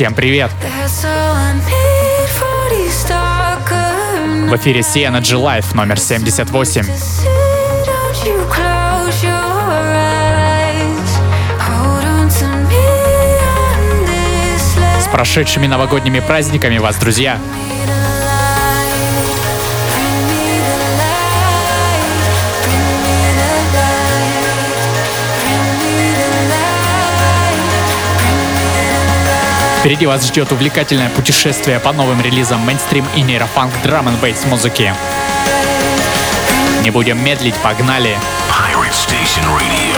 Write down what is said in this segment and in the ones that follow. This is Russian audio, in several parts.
Всем привет! В эфире C Energy Live номер 78. С прошедшими новогодними праздниками вас, друзья! Впереди вас ждет увлекательное путешествие по новым релизам мейнстрим и нейрофанк драм н бейс музыки. Не будем медлить, погнали! Pirate Station Radio.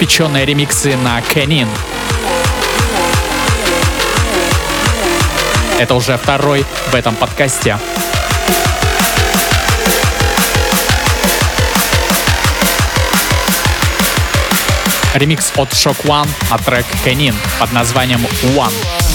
новоиспеченные ремиксы на Кенин. Это уже второй в этом подкасте. Ремикс от Shock One от трек Кенин под названием One.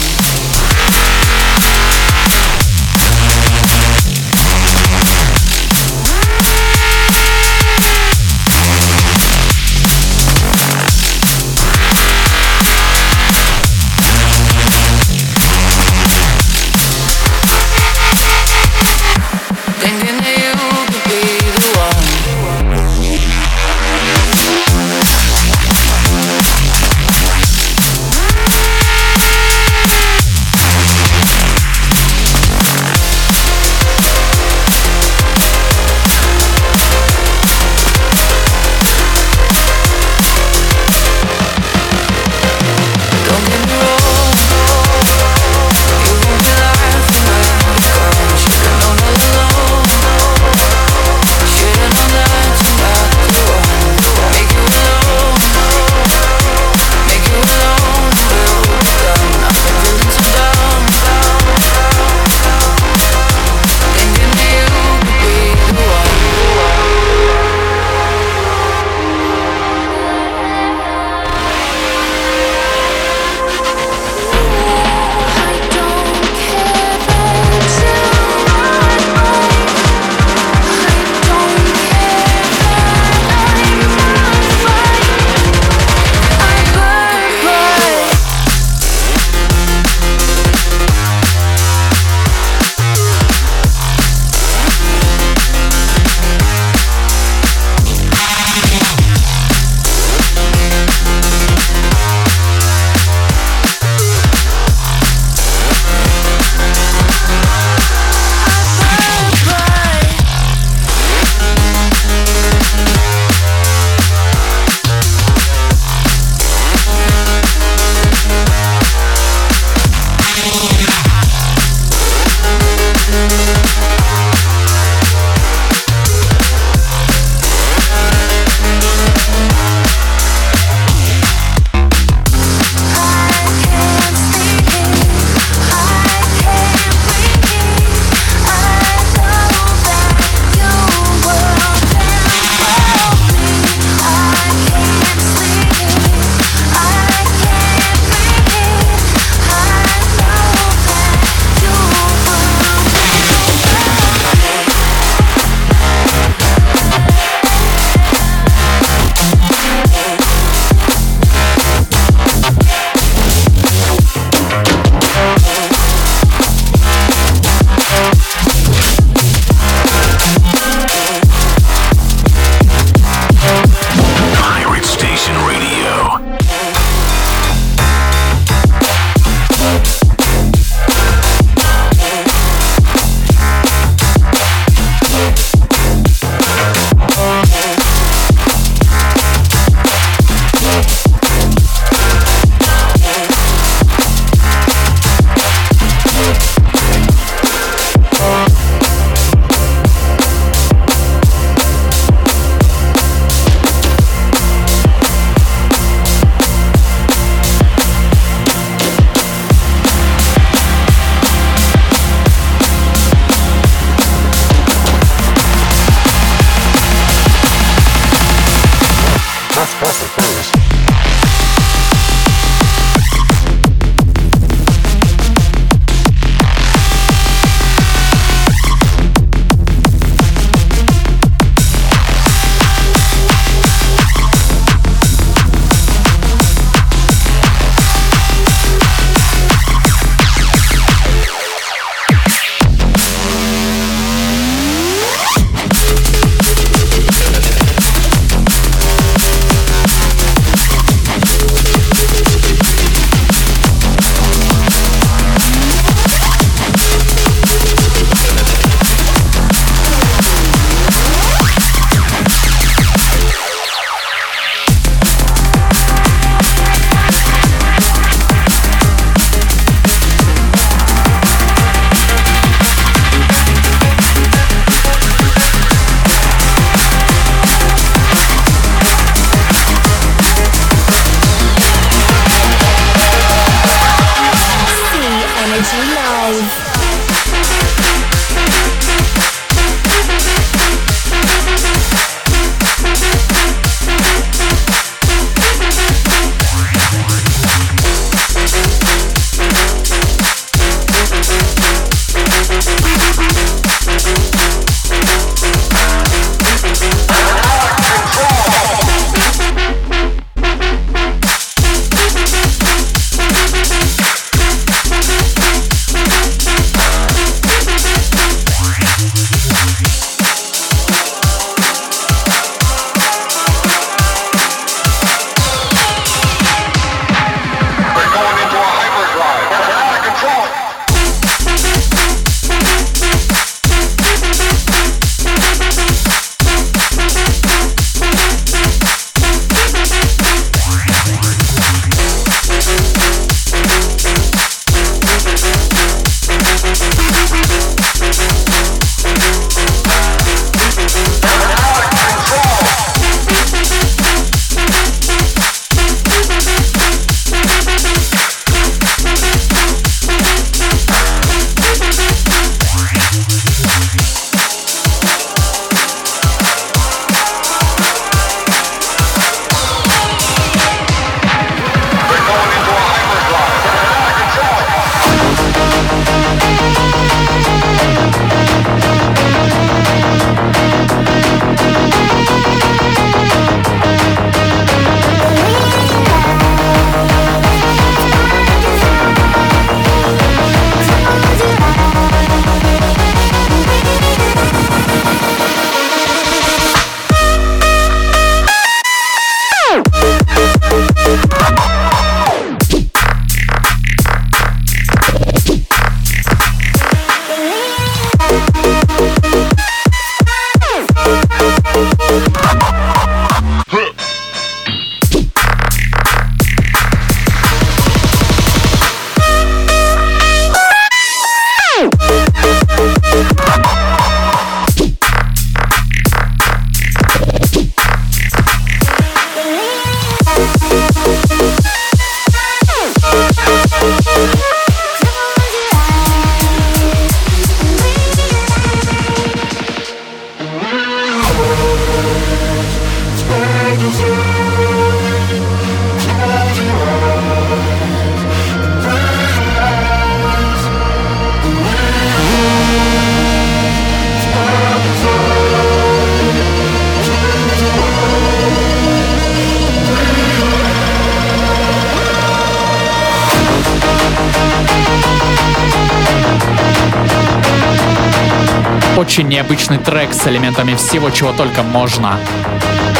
Очень необычный трек с элементами всего, чего только можно.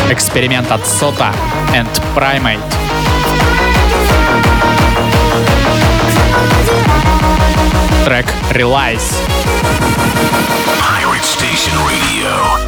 Эксперимент от Сота and Primate. Трек Realize. Pirate Station Radio.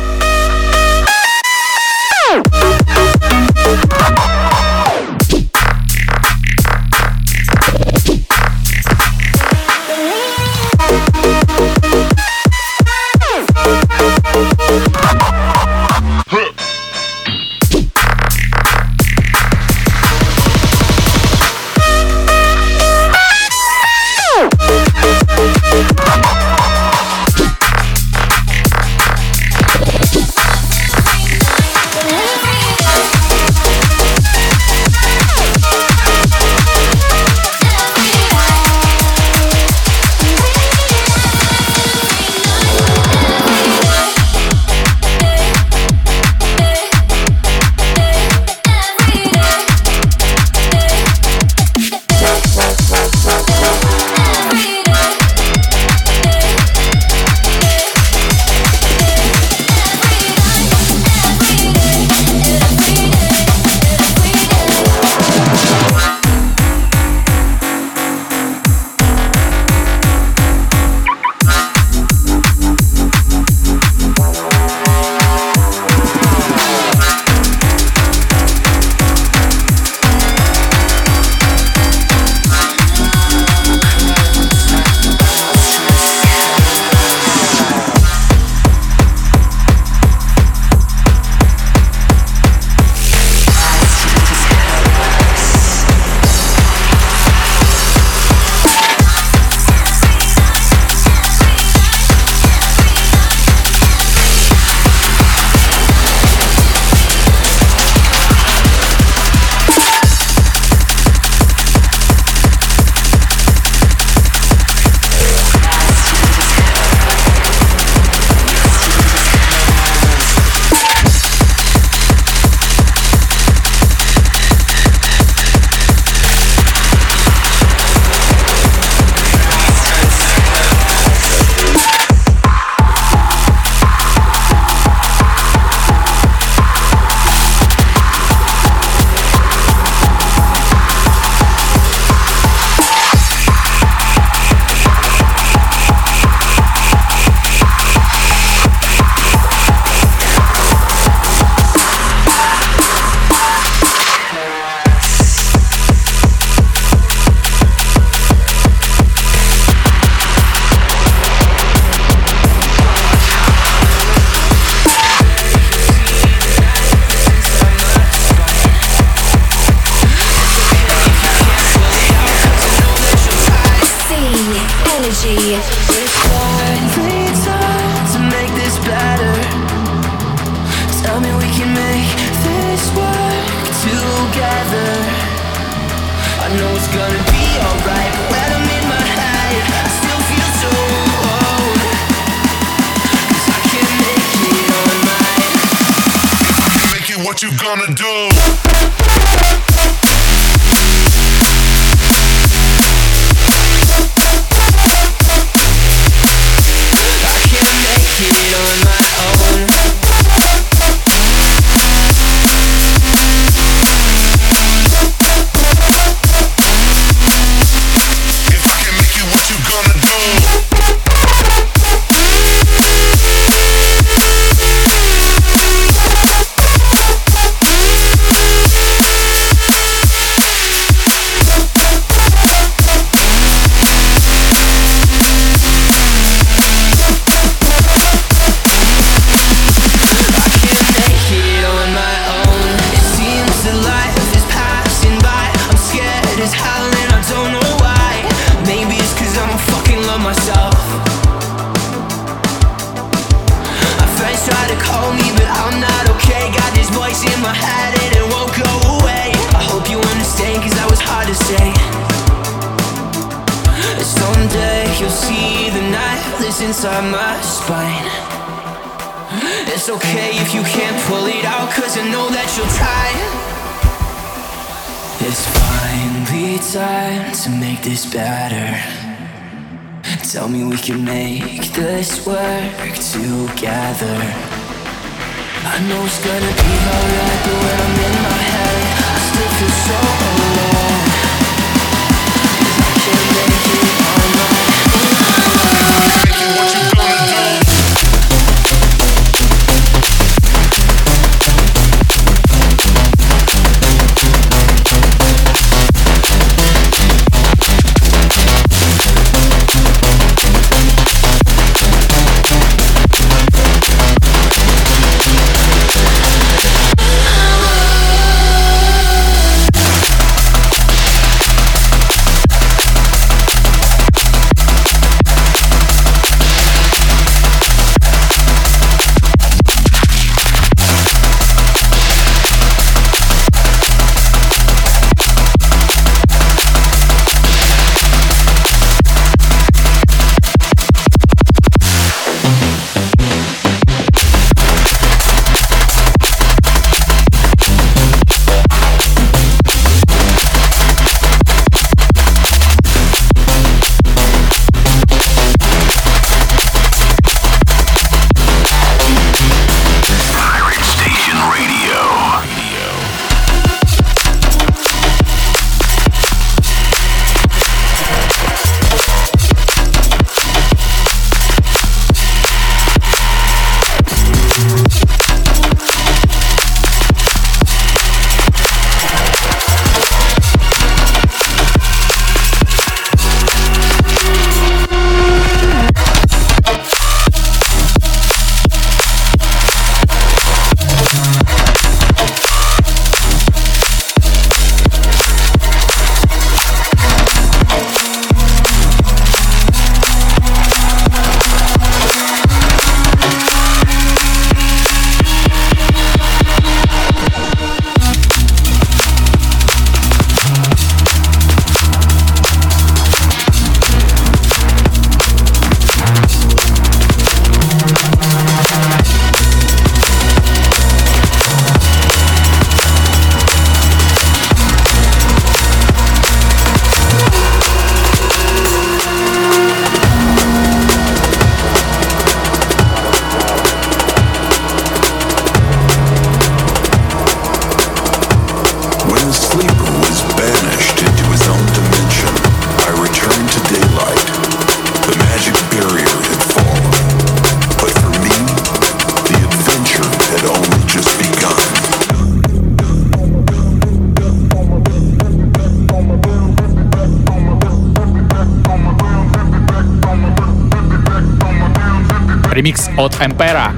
ремикс от Эмпера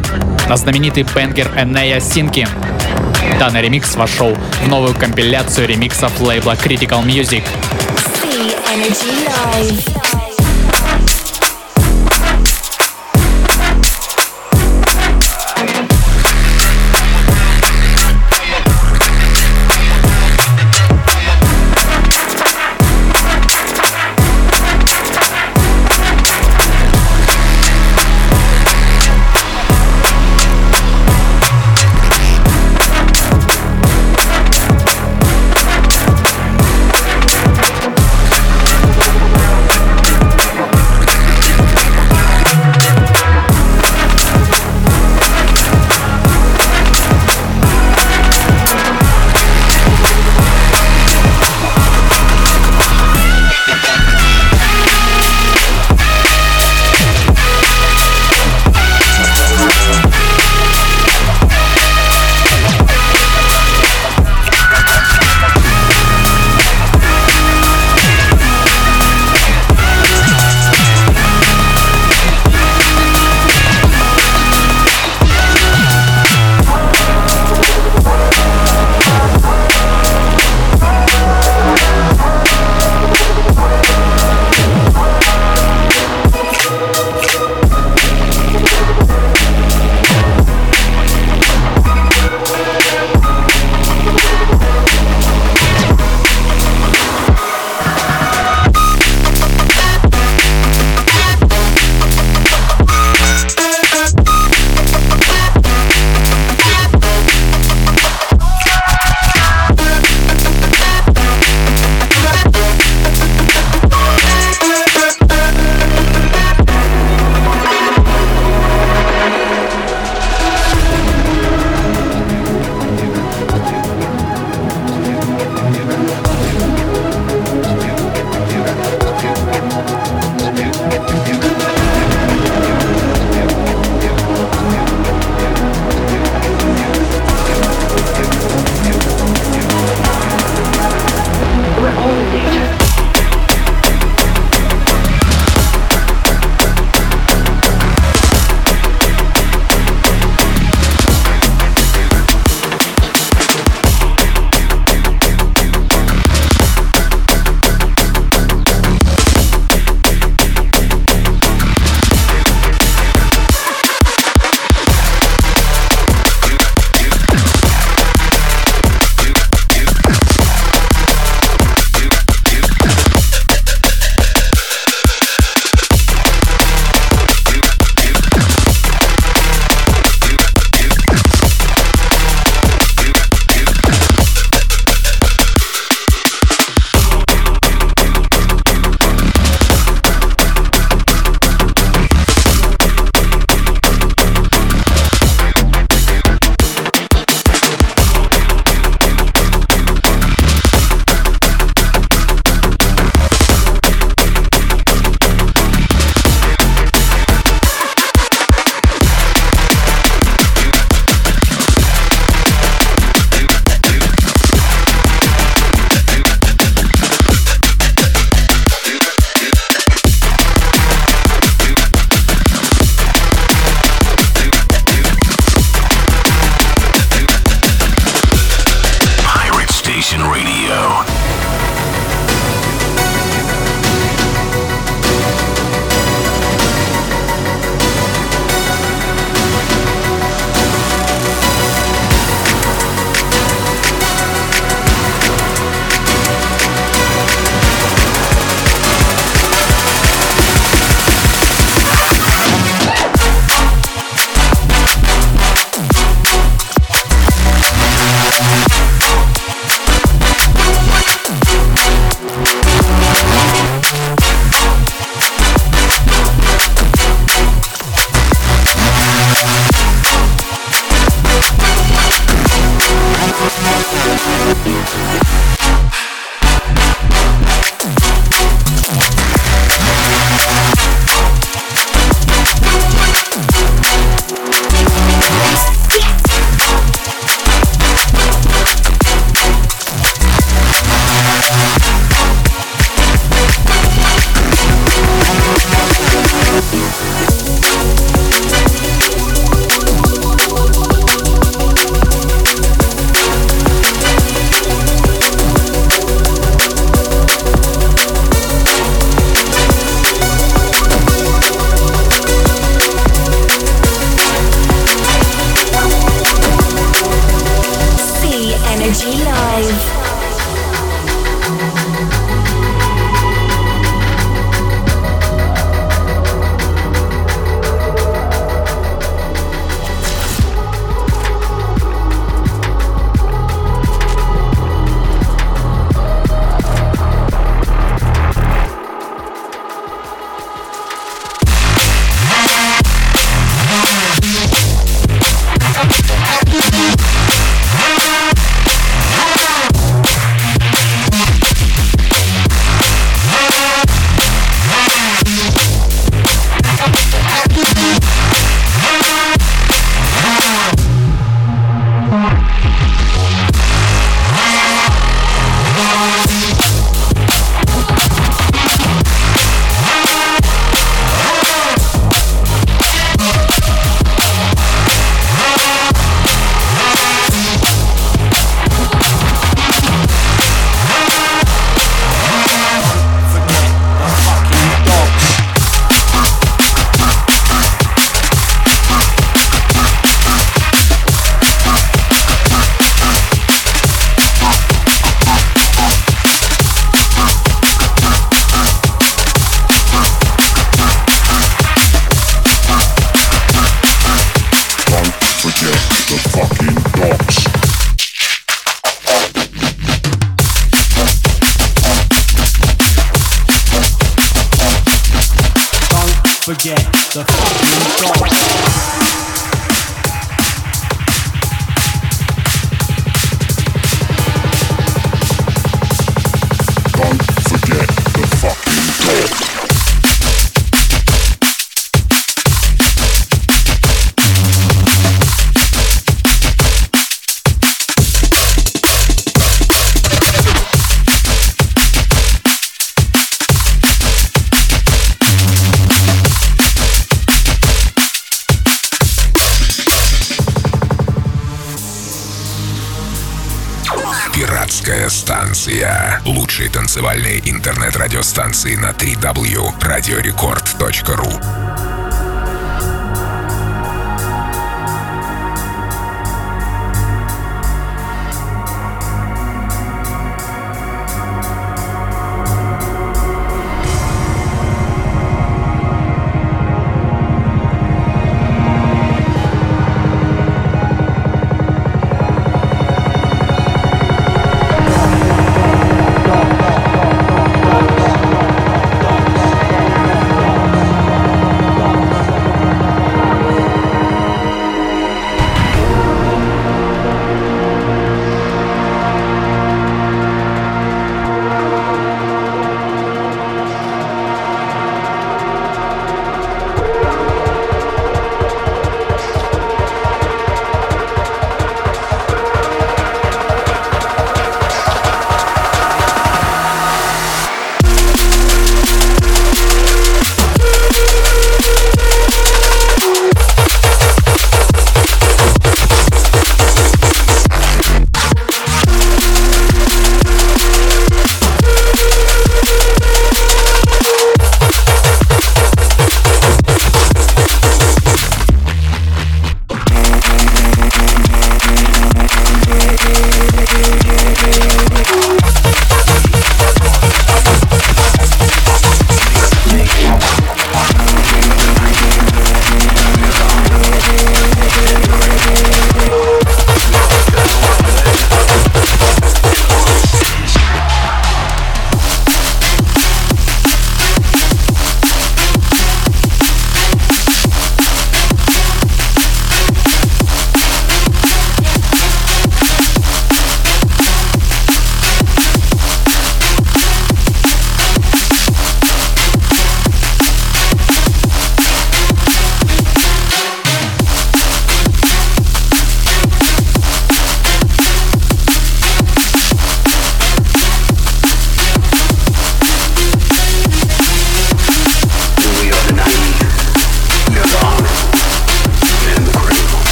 на знаменитый бенгер Энея Синки. Данный ремикс вошел в новую компиляцию ремиксов лейбла Critical Music. Energy Live. Лучшие танцевальные интернет-радиостанции на 3W. Радиорекорд.ру.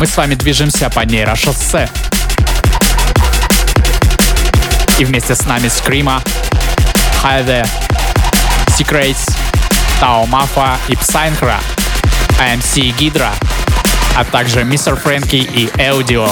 Мы с вами движемся по нейрошоссе. И вместе с нами Скрима, Хайде, Secrets, Тао Мафа и Псайнкра, AMC Гидра, а также Мистер Фрэнки и Эудио.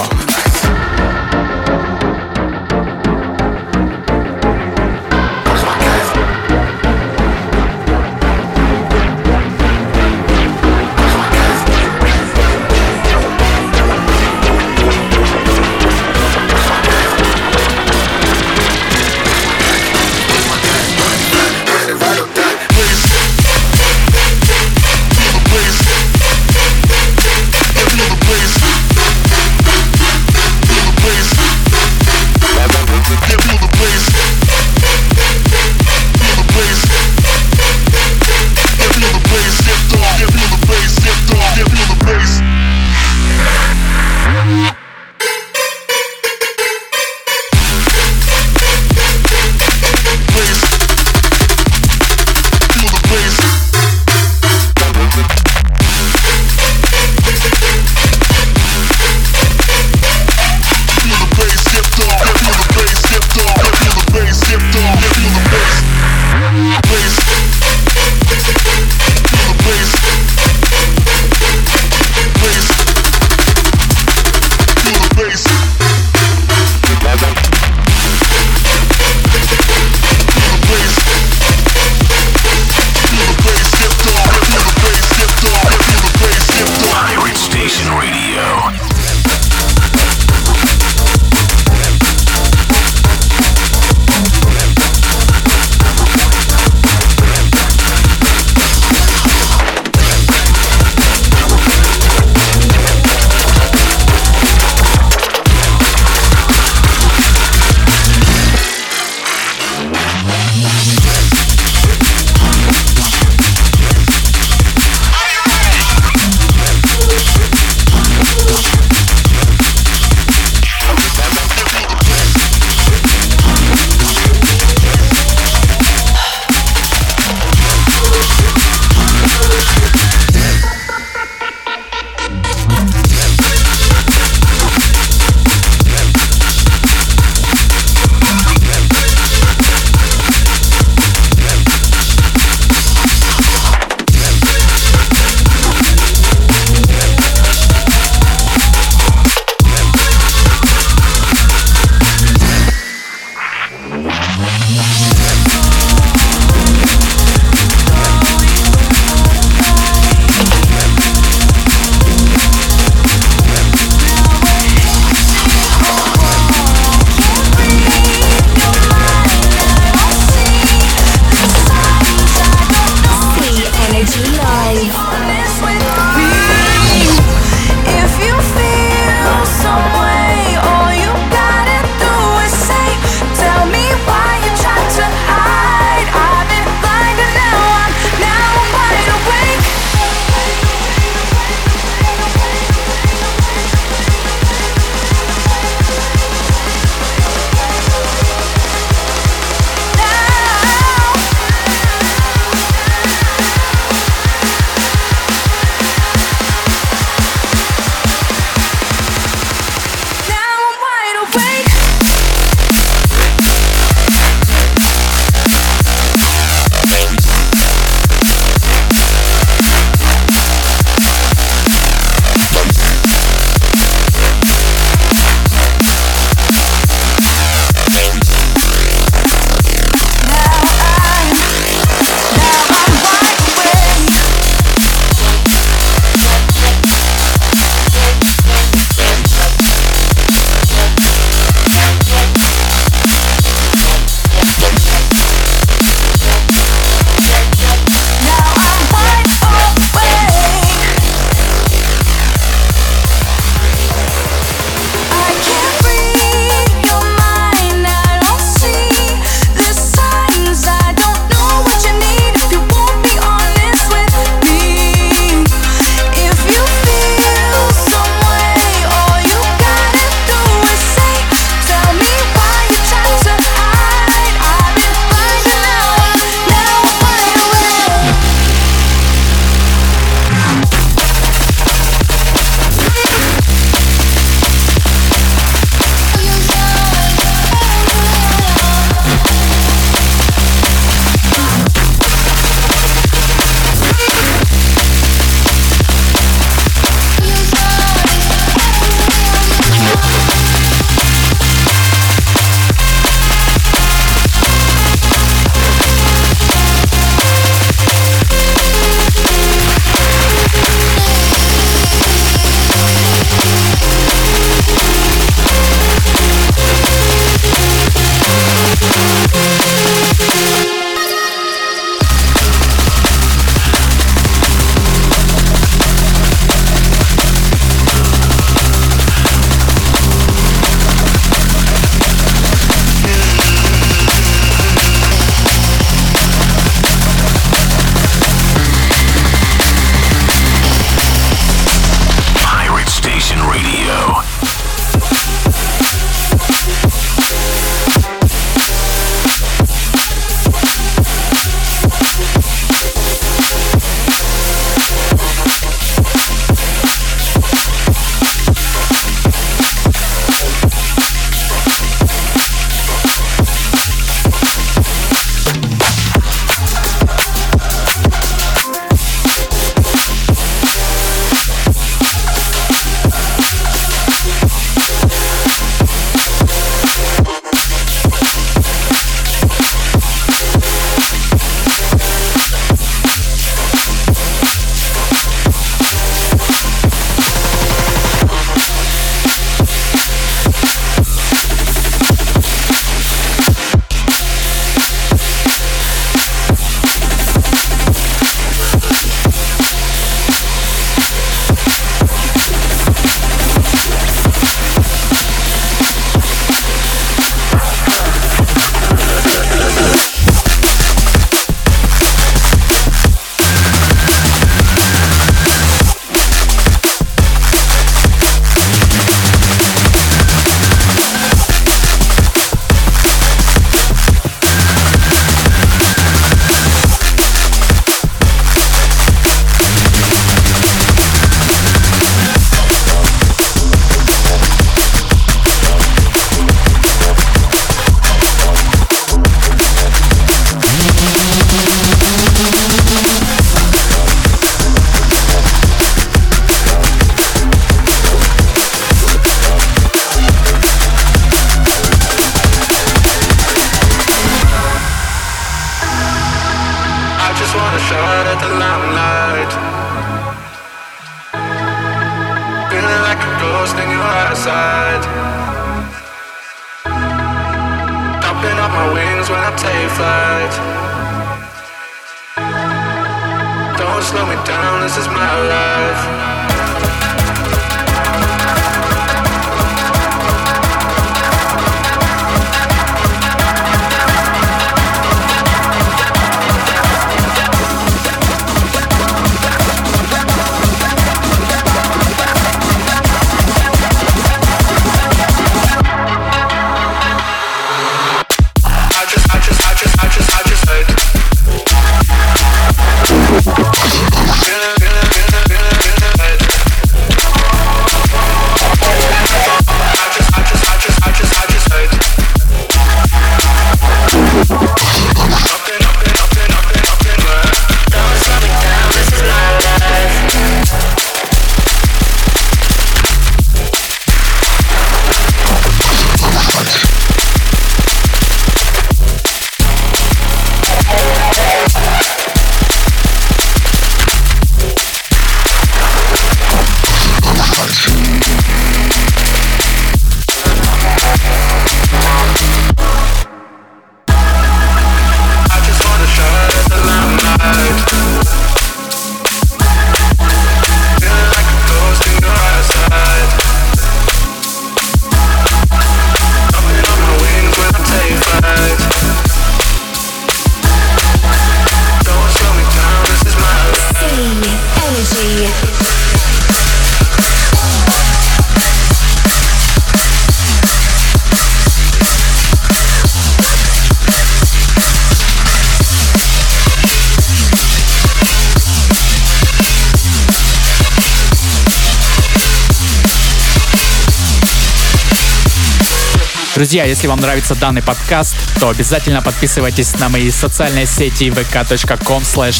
Друзья, если вам нравится данный подкаст, то обязательно подписывайтесь на мои социальные сети vk.com slash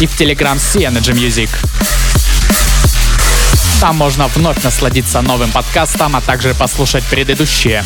и в Telegram Music. Там можно вновь насладиться новым подкастом, а также послушать предыдущие.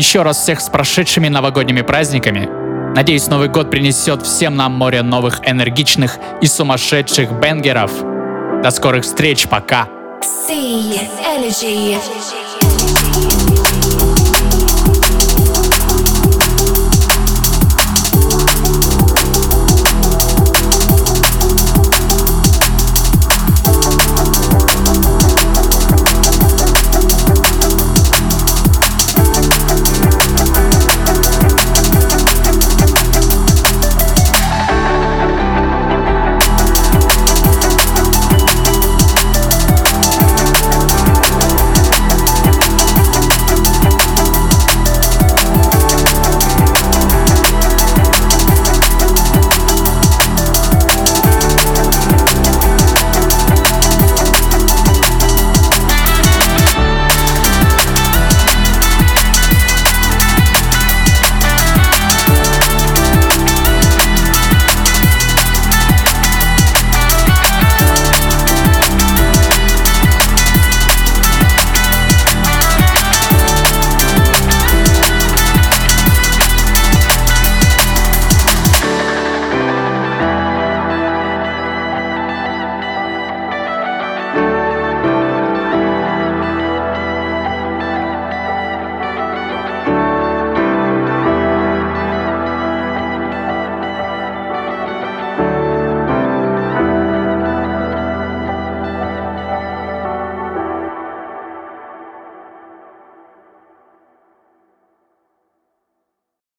Еще раз всех с прошедшими новогодними праздниками. Надеюсь, Новый год принесет всем нам море новых энергичных и сумасшедших бенгеров. До скорых встреч, пока! C Energy.